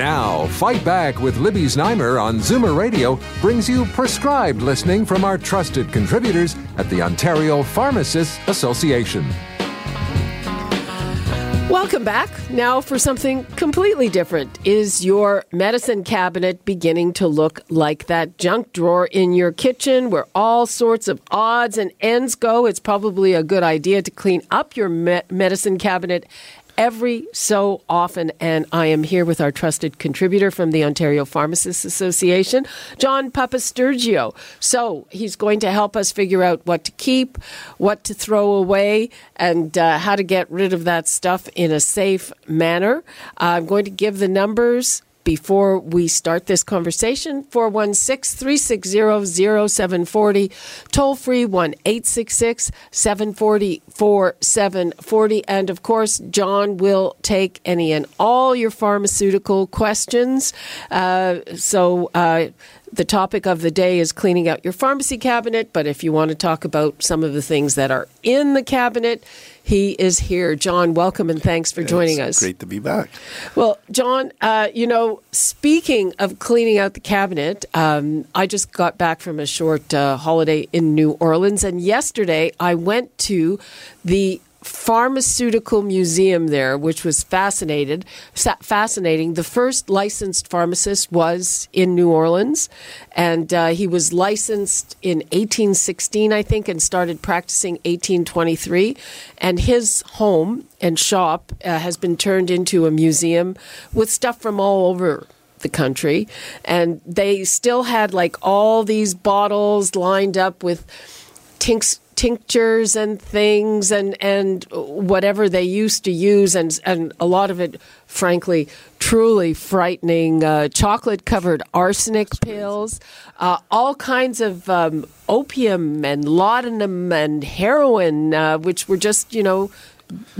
Now, Fight Back with Libby Znaimer on Zoomer Radio brings you prescribed listening from our trusted contributors at the Ontario Pharmacists Association. Welcome back. Now for something completely different. Is your medicine cabinet beginning to look like that junk drawer in your kitchen where all sorts of odds and ends go? It's probably a good idea to clean up your me- medicine cabinet every so often. And I am here with our trusted contributor from the Ontario Pharmacists Association, John Papastergiou. So he's going to help us figure out what to keep, what to throw away, and uh, how to get rid of that stuff in a safe manner. I'm going to give the numbers before we start this conversation 416 360 0740 toll free 1 866 740 4740 and of course john will take any and all your pharmaceutical questions. Uh, so uh, the topic of the day is cleaning out your pharmacy cabinet, but if you want to talk about some of the things that are in the cabinet, he is here. John, welcome and thanks for joining it's us. Great to be back. Well, John, uh, you know, speaking of cleaning out the cabinet, um, I just got back from a short uh, holiday in New Orleans, and yesterday I went to the pharmaceutical museum there, which was fascinated, fascinating. The first licensed pharmacist was in New Orleans, and uh, he was licensed in 1816, I think, and started practicing 1823. And his home and shop uh, has been turned into a museum with stuff from all over the country, and they still had like all these bottles lined up with tinks tinctures and things and, and whatever they used to use, and, and a lot of it, frankly, truly frightening uh, chocolate covered arsenic pills, uh, all kinds of um, opium and laudanum and heroin, uh, which were just, you know,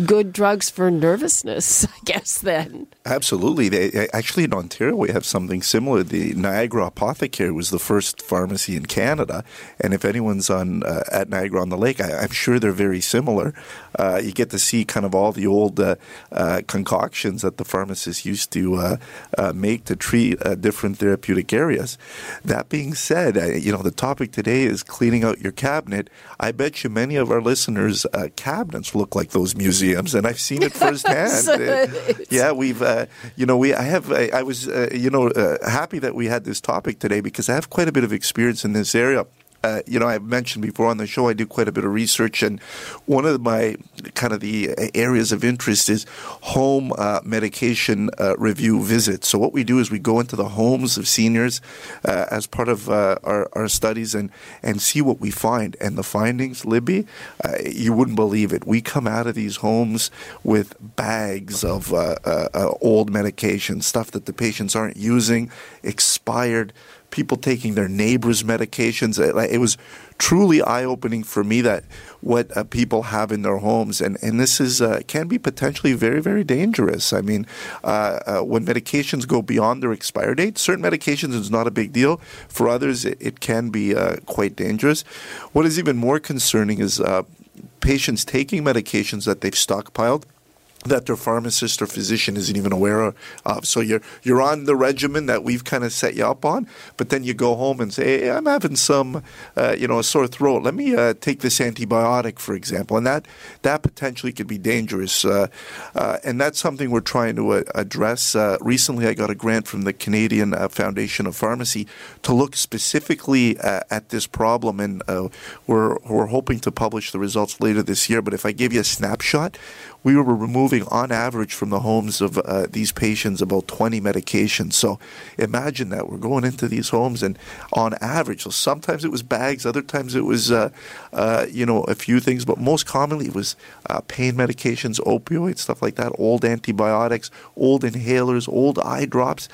good drugs for nervousness, I guess, then. Absolutely. They, actually, in Ontario, we have something similar. The Niagara Apothecary was the first pharmacy in Canada. And if anyone's on uh, at Niagara on the Lake, I, am sure they're very similar. Uh, you get to see kind of all the old uh, uh concoctions that the pharmacists used to uh, uh, make to treat different therapeutic areas. That being said, you know, the topic today is cleaning out your cabinet. I bet you many of our listeners' cabinets look like those museums, and I've seen it firsthand. yeah, we've, uh, you know, we. I have. I, I was, uh, you know, uh, happy that we had this topic today because I have quite a bit of experience in this area uh, you know, I've mentioned before on the show, I do quite a bit of research, and one of my kind of the areas of interest is home uh, medication uh, review visits. So what we do is we go into the homes of seniors uh, as part of uh, our, our studies and and see what we find. And the findings, Libby, uh, you wouldn't believe it. We come out of these homes with bags of old medication, stuff that the patients aren't using, expired people taking their neighbors' medications. It was truly eye opening for me that what uh, people have in their homes, and and this is uh, can be potentially very very dangerous. I mean, uh, uh when medications go beyond their expire date, certain medications is not a big deal. For others, it, it can be uh, quite dangerous. What is even more concerning is uh, patients taking medications that they've stockpiled that their pharmacist or physician isn't even aware of. So you're you're on the regimen that we've kind of set you up on, but then you go home and say, hey, I'm having some, uh, you know, a sore throat. Let me uh, take this antibiotic, for example, and that that potentially could be dangerous. Uh, uh and that's something we're trying to uh, address. Uh, recently, I got a grant from the Canadian Foundation of Pharmacy to look specifically at this problem, and we're we're hoping to publish the results later this year. But if I give you a snapshot, we were removing removing, on average, from the homes of uh, these patients about 20 medications. So imagine that we're going into these homes, and on average, so sometimes it was bags, other times it was, uh, uh, you know, a few things, but most commonly it was uh, pain medications, opioids, stuff like that, old antibiotics, old inhalers, old eye drops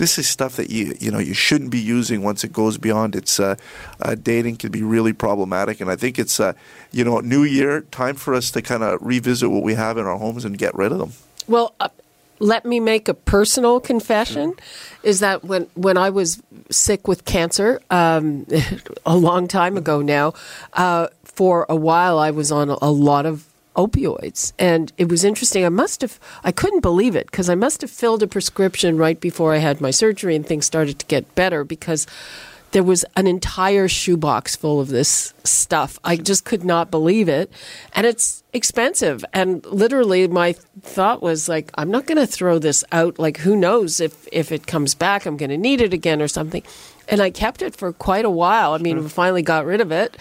this is stuff that you you know you shouldn't be using once it goes beyond. Its uh, uh, dating can be really problematic and I think it's uh, you know new year time for us to kind of revisit what we have in our homes and get rid of them. Well uh, let me make a personal confession is that when when I was sick with cancer um, a long time ago now uh, for a while I was on a, a lot of opioids. And it was interesting. I must have, I couldn't believe it because I must have filled a prescription right before I had my surgery and things started to get better because there was an entire shoebox full of this stuff. I just could not believe it. And it's expensive. And literally, my thought was like, I'm not going to throw this out. Like, who knows if, if it comes back, I'm going to need it again or something. And I kept it for quite a while. I mean, we finally got rid of it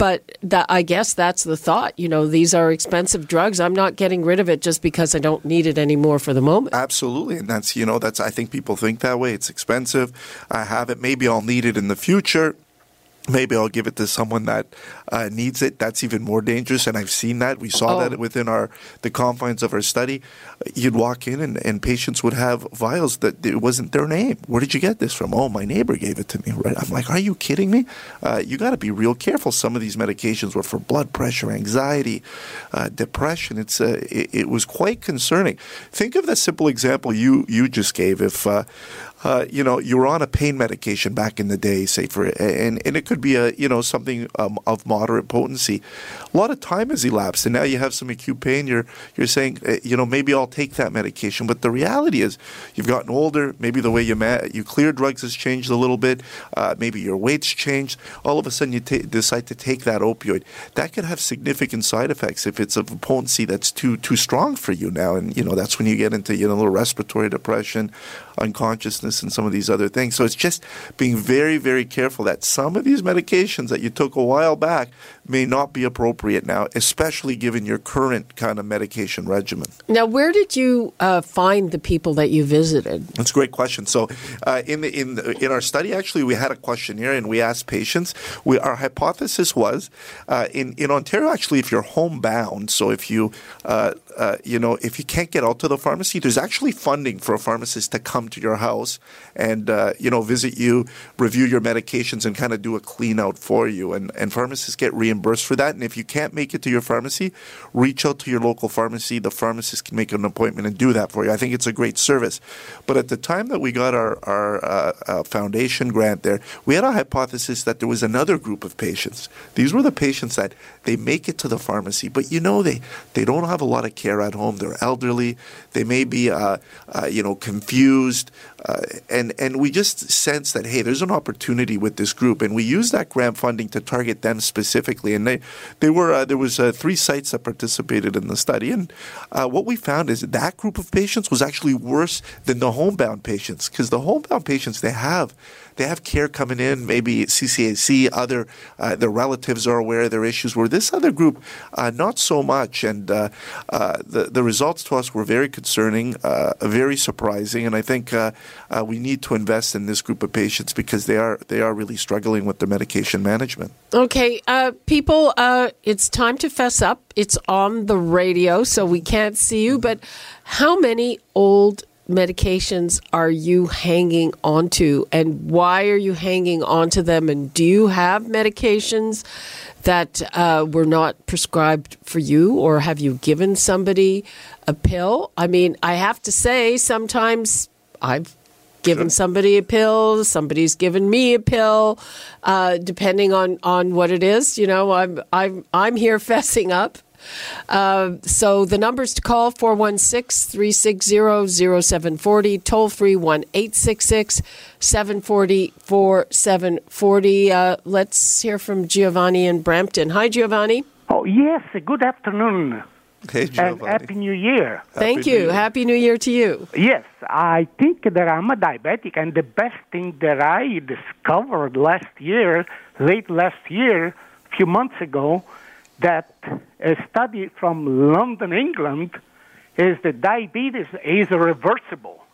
but that I guess that's the thought. You know, these are expensive drugs. I'm not getting rid of it just because I don't need it anymore for the moment. Absolutely, and that's you know that's I think people think that way. It's expensive. I have it. Maybe I'll need it in the future maybe I'll give it to someone that uh, needs it. That's even more dangerous, and I've seen that. We saw oh. that within our the confines of our study. You'd walk in, and, and patients would have vials that it wasn't their name. Where did you get this from? Oh, my neighbor gave it to me. Right? I'm like, are you kidding me? Uh, you got to be real careful. Some of these medications were for blood pressure, anxiety, uh, depression. It's uh, it, it, was quite concerning. Think of the simple example you you just gave. If uh, you know, you were on a pain medication back in the day, say for, and, and it could be a, you know, something um, of moderate potency. A lot of time has elapsed, and now you have some acute pain. You're, you're saying, uh, you know, maybe I'll take that medication. But the reality is, you've gotten older. Maybe the way you ma- you clear drugs has changed a little bit. Uh, maybe your weight's changed. All of a sudden, you t- decide to take that opioid. That could have significant side effects if it's of a potency that's too too strong for you now. And you know, that's when you get into you know, a little respiratory depression, unconsciousness and some of these other things. So it's just being very, very careful that some of these medications that you took a while back may not be appropriate now, especially given your current kind of medication regimen. Now, where did you uh, find the people that you visited? That's a great question. So, uh, in the, in the, in our study, actually, we had a questionnaire and we asked patients. We, our hypothesis was uh, in in Ontario, actually, if you're homebound, so if you uh, uh, you know if you can't get out to the pharmacy, there's actually funding for a pharmacist to come to your house and uh, you know visit you, review your medications, and kind of do a clean out for you. And and pharmacists get reimbursed for that. And if you can't make it to your pharmacy, reach out to your local pharmacy. The pharmacist can make an appointment and do that for you. I think it's a great service. But at the time that we got our our uh, uh, foundation grant there, we had a hypothesis that there was another group of patients. These were the patients that they make it to the pharmacy, but you know they they don't have a lot of care at home. They're elderly. They may be uh, uh you know confused used uh, and and we just sense that hey, there's an opportunity with this group, and we use that grant funding to target them specifically. And they, they were uh, there was uh, three sites that participated in the study, and uh, what we found is that, that group of patients was actually worse than the homebound patients. Because the homebound patients they have they have care coming in, maybe CCAC, other uh, their relatives are aware of their issues. Where this other group, uh, not so much, and uh, uh the the results to us were very concerning, uh, very surprising, and I think uh, we need to invest in this group of patients because they are they are really struggling with their medication management. Okay, people, it's time to fess up. It's on the radio, so we can't see you, but how many old medications are you hanging onto and why are you hanging onto them? And do you have medications that uh, were not prescribed for you or have you given somebody a pill? I mean, I have to say, sometimes I've given somebody a pill, somebody's given me a pill, uh, depending on, on what it is. You know, I'm, I'm, I'm here fessing up. Uh, so the numbers to call 416 360 0740, toll free 1 866 740 4740. Uh, let's hear from Giovanni in Brampton. Hi, Giovanni. Oh, yes. Good afternoon. Hey, Giovanni. And Happy New Year. Thank Happy you. Year. Happy New Year to you. Yes, I think that I'm a diabetic, and the best thing that I discovered last year, late last year, a few months ago, that a study from London, England, is that diabetes is reversible.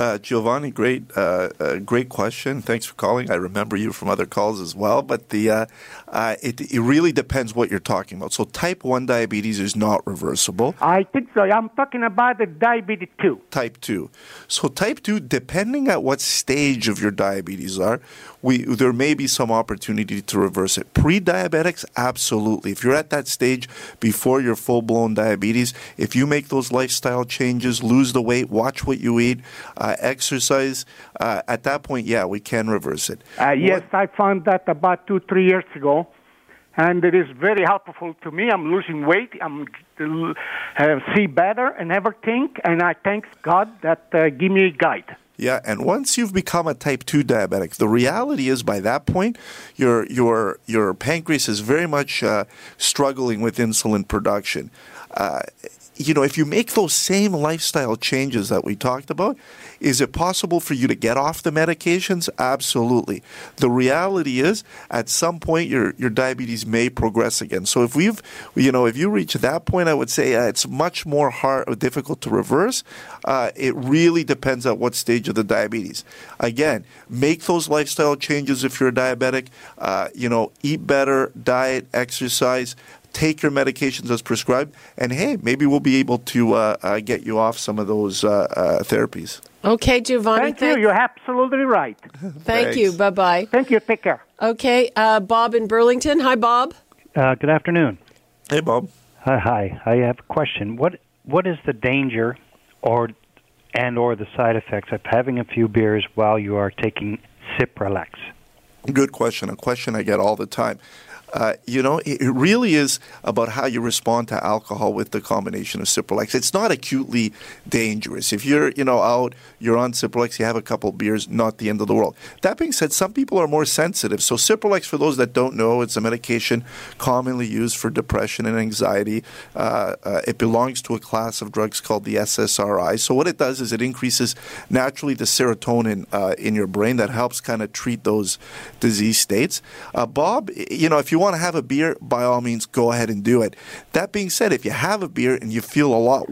Uh, Giovanni, great, uh, uh, great question. Thanks for calling. I remember you from other calls as well. But the uh, uh, it, it really depends what you're talking about. So type one diabetes is not reversible. I think so. I'm talking about the diabetes two. Type two. So type two, depending at what stage of your diabetes are, we there may be some opportunity to reverse it. Pre-diabetics, absolutely. If you're at that stage before your full-blown diabetes, if you make those lifestyle changes, lose the weight, watch what you eat, uh, exercise, uh, at that point, yeah, we can reverse it. Uh, yes, I found that about two, three years ago, and it is very helpful to me. I'm losing weight. I'm uh, see better and everything, and I thank God that uh, give me a guide. Yeah, and once you've become a type 2 diabetic, the reality is by that point, your your your pancreas is very much uh, struggling with insulin production. Uh, you know, if you make those same lifestyle changes that we talked about, is it possible for you to get off the medications? Absolutely. The reality is, at some point, your your diabetes may progress again. So if we've, you know, if you reach that point, I would say uh, it's much more hard or difficult to reverse. Uh, it really depends on what stage of the diabetes. Again, make those lifestyle changes if you're diabetic. Uh, you know, eat better, diet, exercise take your medications as prescribed, and hey, maybe we'll be able to uh, uh, get you off some of those uh, uh therapies. Okay, Giovanni. Thank, thank you. You're absolutely right. thank you. Bye bye. Thank you. Take care. Okay, uh, Bob in Burlington. Hi, Bob. Uh, good afternoon. Hey, Bob. Hi. Hi. I have a question. What What is the danger, or and or the side effects of having a few beers while you are taking Cipralex? Good question. A question I get all the time. Uh, you know, it, it, really is about how you respond to alcohol with the combination of Cipralex. It's not acutely dangerous. If you're, you know, out, you're on Cipralex, you have a couple beers, not the end of the world. That being said, some people are more sensitive. So Cipralex, for those that don't know, it's a medication commonly used for depression and anxiety. Uh, uh, it belongs to a class of drugs called the SSRI. So what it does is it increases naturally the serotonin uh, in your brain that helps kind of treat those disease states. Uh, Bob, you know, if you want to have a beer, by all means, go ahead and do it. That being said, if you have a beer and you feel a lot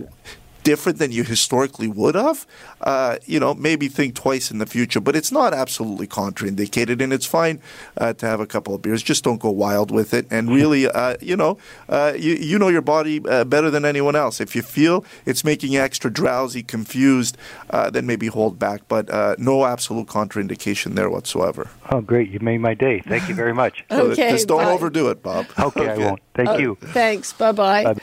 different than you historically would have, uh, you know, maybe think twice in the future. But it's not absolutely contraindicated, and it's fine uh, to have a couple of beers. Just don't go wild with it. And really, uh, you know, uh, you, you know your body uh, better than anyone else. If you feel it's making you extra drowsy, confused, uh, then maybe hold back. But no absolute contraindication there whatsoever. Oh, great. You made my day. Thank you very much. okay. Just don't bye. overdo it, Bob. Okay, okay. I won't. Thank you. Thanks. Bye-bye.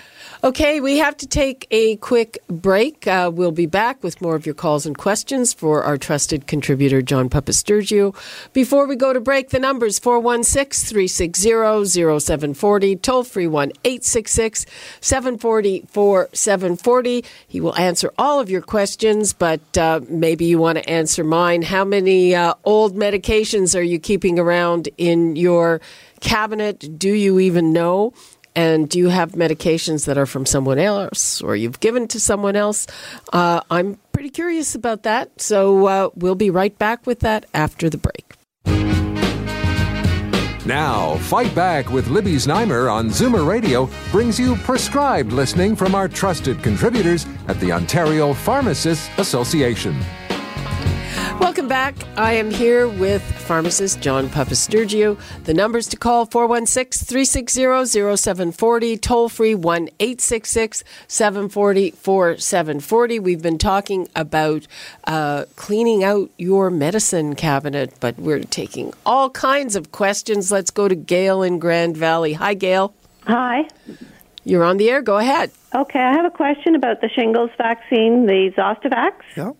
Okay, we have to take a quick break. Uh, we'll be back with more of your calls and questions for our trusted contributor, John Papastergiou. Before we go to break, the numbers 416 360 0740, toll free 1 866 740 4740. He will answer all of your questions, but uh, maybe you want to answer mine. How many uh, old medications are you keeping around in your cabinet? Do you even know? And do you have medications that are from someone else or you've given to someone else? Uh, I'm pretty curious about that. So uh, we'll be right back with that after the break. Now, Fight Back with Libby Znaimer on Zoomer Radio brings you prescribed listening from our trusted contributors at the Ontario Pharmacists Association. Welcome back. I am here with pharmacist John Papastergiou. The numbers to call 416 360 0740, toll free 1 866 740 4740. We've been talking about uh, cleaning out your medicine cabinet, but we're taking all kinds of questions. Let's go to Gail in Grand Valley. Hi, Gail. Hi. You're on the air. Go ahead. Okay, I have a question about the shingles vaccine, the Zostavax. Yeah.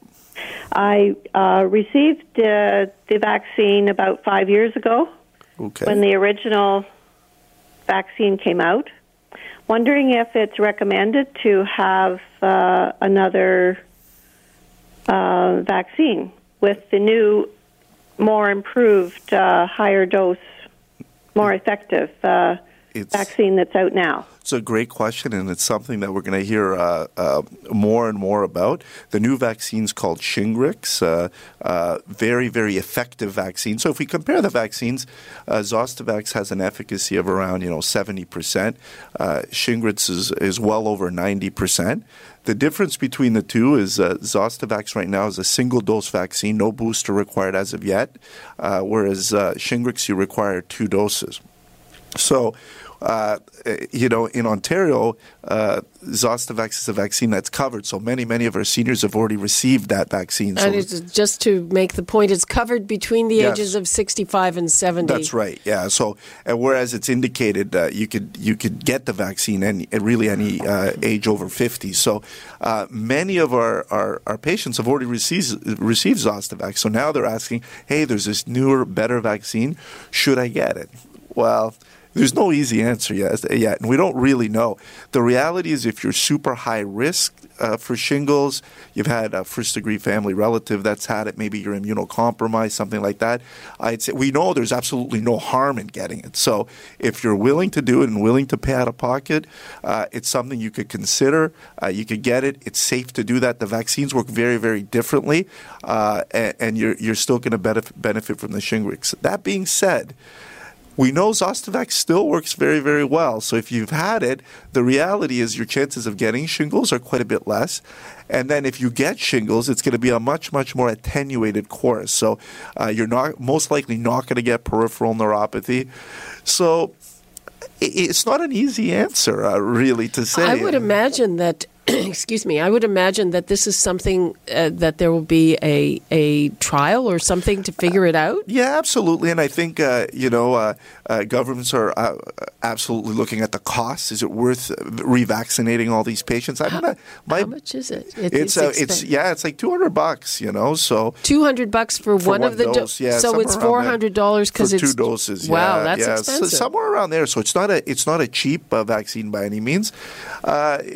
I uh, received uh, the vaccine about five years ago okay. when the original vaccine came out. Wondering if it's recommended to have uh, another uh, vaccine with the new, more improved, uh, higher dose, more effective uh, it's vaccine that's out now? It's a great question, and it's something that we're going to hear uh, uh, more and more about. The new vaccine is called Shingrix, uh, uh, very, very effective vaccine. So if we compare the vaccines, uh, Zostavax has an efficacy of around you know seventy percent. Uh, Shingrix is is well over ninety percent. The difference between the two is uh, Zostavax right now is a single dose vaccine, no booster required as of yet, uh, whereas uh, Shingrix you require two doses. So uh, you know, in Ontario, uh, Zostavax is a vaccine that's covered. So many, many of our seniors have already received that vaccine. So and it's, just to make the point, it's covered between the yes. ages of 65 and 70. That's right. Yeah. So whereas it's indicated uh, you could you could get the vaccine any at really any uh, age over 50. So uh, many of our, our, our, patients have already received received Zostavax. So now they're asking, hey, there's this newer, better vaccine. Should I get it? Well there's no easy answer yet, yet, and we don't really know. The reality is, if you're super high risk uh, for shingles, you've had a first degree family relative that's had it, maybe you're immunocompromised, something like that. I'd say we know there's absolutely no harm in getting it. So if you're willing to do it and willing to pay out of pocket, uh, it's something you could consider. Uh, you could get it. It's safe to do that. The vaccines work very, very differently, uh, and, and, you're you're still going to benefit benefit from the Shingrix. That being said. We know Zostavax still works very, very well. So if you've had it, the reality is your chances of getting shingles are quite a bit less. And then if you get shingles, it's going to be a much, much more attenuated course. So uh, you're not most likely not going to get peripheral neuropathy. So it's not an easy answer, uh, really, to say. I would imagine that excuse me, I would imagine that this is something uh, that there will be a a trial or something to figure it out. Yeah, absolutely, and I think uh, you know uh, uh governments are uh, absolutely looking at the costs. Is it worth revaccinating all these patients? I how, my, how much is it? it it's it's, it's, yeah, it's like two hundred bucks. You know, so two hundred bucks for, for, one, of the doses. Do- yeah, so it's four hundred dollars because it's two doses. Wow, yeah, that's yeah. expensive. So somewhere around there. So it's not a it's not a cheap vaccine by any means.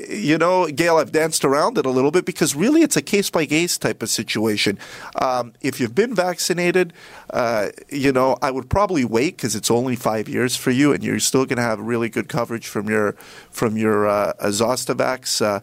you know Gail, I've danced around it a little bit because really it's a case by case type of situation. Um, if you've been vaccinated, uh, you know, I would probably wait because it's only five years for you, and you're still going to have really good coverage from your from your uh, Zostavax. Uh,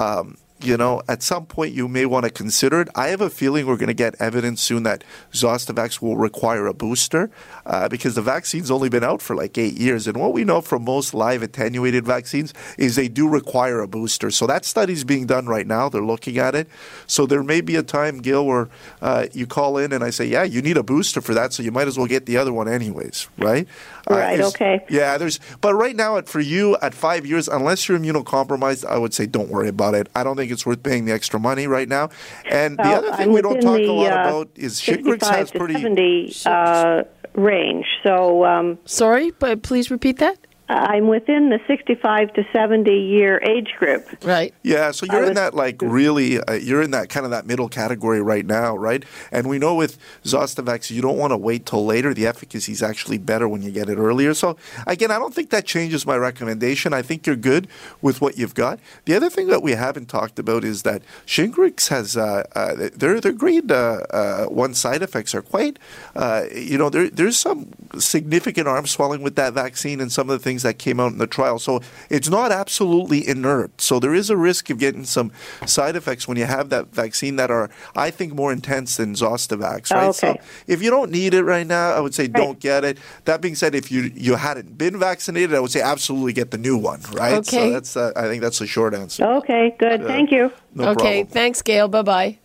um, you know, at some point you may want to consider it. I have a feeling we're going to get evidence soon that Zostavax will require a booster uh, because the vaccine's only been out for like eight years. And what we know from most live attenuated vaccines is they do require a booster. So that study's being done right now. They're looking at it. So there may be a time, Gil, where uh, you call in and I say, yeah, you need a booster for that, so you might as well get the other one anyways, right? Uh, right. Uh, okay. Yeah. There's, but right now, for you at five years, unless you're immunocompromised, I would say don't worry about it. I don't think think it's worth paying the extra money right now. And well, the other thing I'm we don't talk the, a lot uh, about is Shingrix has pretty 70 uh, range. So um, sorry, but please repeat that. I'm within the 65 to 70 year age group. Right. Yeah, so you're in that like really, uh, you're in that kind of that middle category right now, right? And we know with Zostavax, you don't want to wait till later. The efficacy is actually better when you get it earlier. So again, I don't think that changes my recommendation. I think you're good with what you've got. The other thing that we haven't talked about is that Shingrix has uh, uh, their their grade uh, uh, one side effects are quite, uh, you know, there, there's some significant arm swelling with that vaccine and some of the things things that came out in the trial. So it's not absolutely inert. So there is a risk of getting some side effects when you have that vaccine that are, I think, more intense than Zostavax, right? Oh, okay. So if you don't need it right now, I would say right. don't get it. That being said, if you you hadn't been vaccinated, I would say absolutely get the new one, right? Okay. So that's uh, I think that's the short answer. Okay, good. Uh, Thank you. No okay, problem. thanks, Gail. Bye bye.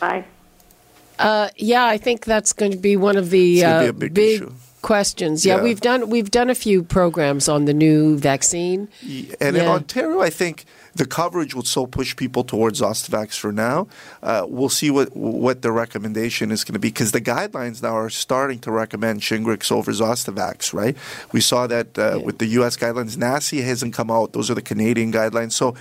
Bye. Uh, yeah, I think that's going to be one of the uh, big, big questions. Yeah, yeah, we've done we've done a few programs on the new vaccine. And yeah. in Ontario, I think the coverage will so push people towards Zostavax for now. Uh, we'll see what what the recommendation is going to be because the guidelines now are starting to recommend Shingrix over Zostavax. Right? We saw that uh, yeah. with the U.S. guidelines. NACI hasn't come out; those are the Canadian guidelines. So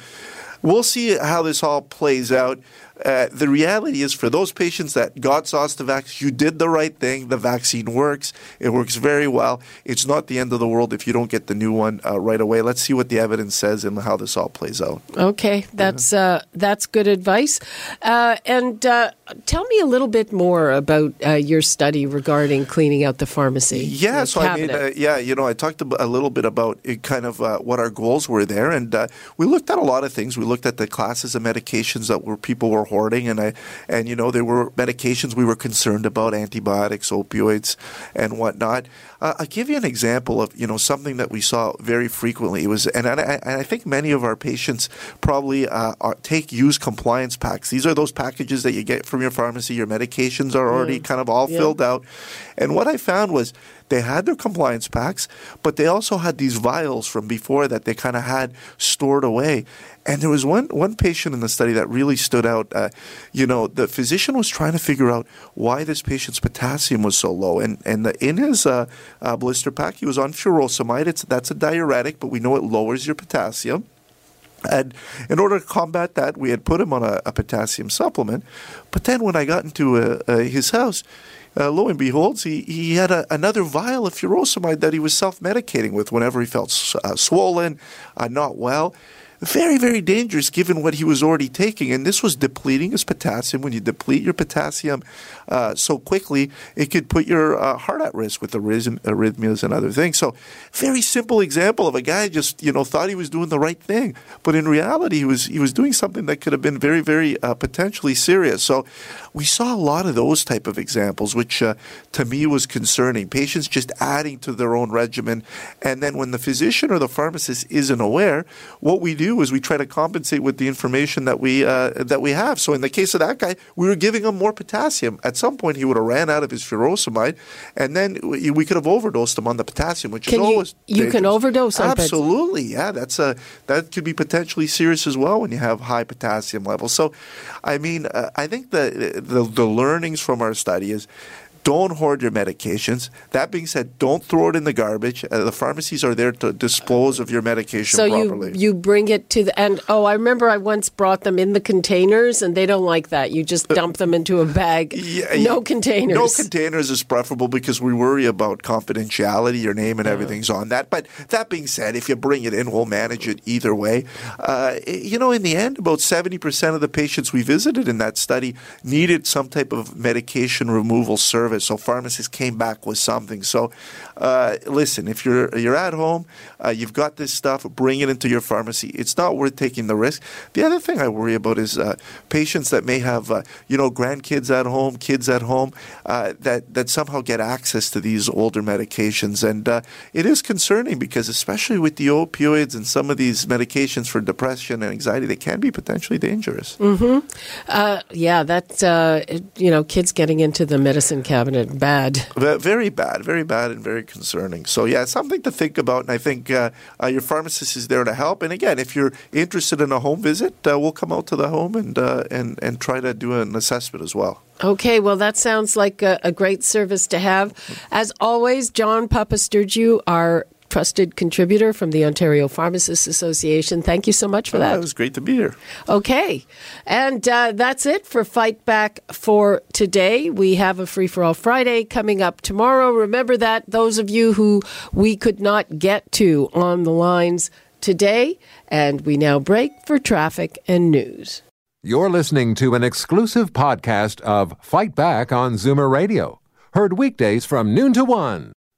we'll see how this all plays out. Uh, the reality is for those patients that got Zostavax, you did the right thing. The vaccine works. It works very well. It's not the end of the world if you don't get the new one uh, right away. Let's see what the evidence says and how this all plays out. Okay, that's uh, that's good advice. Uh, and uh, tell me a little bit more about uh, your study regarding cleaning out the pharmacy. Yeah, the so I mean, uh, yeah, you know, I talked a little bit about it, kind of uh, what our goals were there, and uh, we looked at a lot of things. We looked at the classes of medications that were people were hoarding, and I, and you know, there were medications we were concerned about, antibiotics, opioids, and whatnot. Uh, I'll give you an example of you know something that we saw very frequently. It was, and I, and I think many of our patients probably uh, are, take use compliance packs. These are those packages that you get from your pharmacy. Your medications are already kind of all Yeah. filled out. And what I found was they had their compliance packs, but they also had these vials from before that they kind of had stored away. And there was one, one patient in the study that really stood out. Uh, you know, the physician was trying to figure out why this patient's potassium was so low. And, and the, in his uh, uh, blister pack, he was on furosemide. It's, that's a diuretic, but we know it lowers your potassium. And in order to combat that, we had put him on a, a potassium supplement. But then when I got into uh, uh, his house, uh, lo and behold, he, he had a, another vial of furosemide that he was self medicating with whenever he felt uh, swollen, uh, not well. Very, very dangerous given what he was already taking. And this was depleting his potassium. When you deplete your potassium uh, so quickly, it could put your uh, heart at risk with arrhythm- arrhythmias and other things. So, very simple example of a guy just you know thought he was doing the right thing, but in reality, he was he was doing something that could have been very, very uh, potentially serious. So, we saw a lot of those type of examples, which uh, to me was concerning. Patients just adding to their own regimen, and then when the physician or the pharmacist isn't aware, what we do is we try to compensate with the information that we uh, that we have. So in the case of that guy, we were giving him more potassium. At some point, he would have ran out of his furosemide, and then we could have overdosed him on the potassium, which Can is you- always you can overdose on Absolutely, yeah. That's a that could be potentially serious as well when you have high potassium levels. So, I mean, uh, I think the, the the learnings from our study is. Don't hoard your medications. That being said, don't throw it in the garbage. Uh, the pharmacies are there to dispose of your medication so properly. you you bring it to the and oh I remember I once brought them in the containers and they don't like that you just dump them into a bag Uh, Yeah, no yeah. containers No containers is preferable because we worry about confidentiality. Your name and everything's on that. But that being said, if you bring it in, we'll manage it either way. Uh, you know, in the end, about 70% of the patients we visited in that study needed some type of medication removal service. So pharmacists came back with something. So uh, listen, if you're, you're at home, uh, you've got this stuff, bring it into your pharmacy. It's not worth taking the risk. The other thing I worry about is uh, patients that may have, uh, you know, grandkids at home, kids at home, uh, that, that somehow get access to these older medications. And uh, it is concerning because, especially with the opioids and some of these medications for depression and anxiety, they can be potentially dangerous. uh, yeah that's uh, you know kids getting into the medicine cabinet bad Ve- Very bad, very bad, and very concerning. So, yeah, something to think about. And I think uh, uh, your pharmacist is there to help. And again, if you're interested in a home visit, uh, we'll come out to the home and, uh, and, and try to do an assessment as well. Okay, well, that sounds like a, a great service to have. As always, John Papastergiou, our trusted contributor from the Ontario Pharmacists Association. Thank you so much for Uh, that. it was great to be here. Okay, and uh, that's it for Fight Back for today. We have a Free for All Friday coming up tomorrow. Remember that, those of you who we could not get to on the lines today. And we now break for traffic and news. You're listening to an exclusive podcast of Fight Back on Zoomer Radio, heard weekdays from noon to one.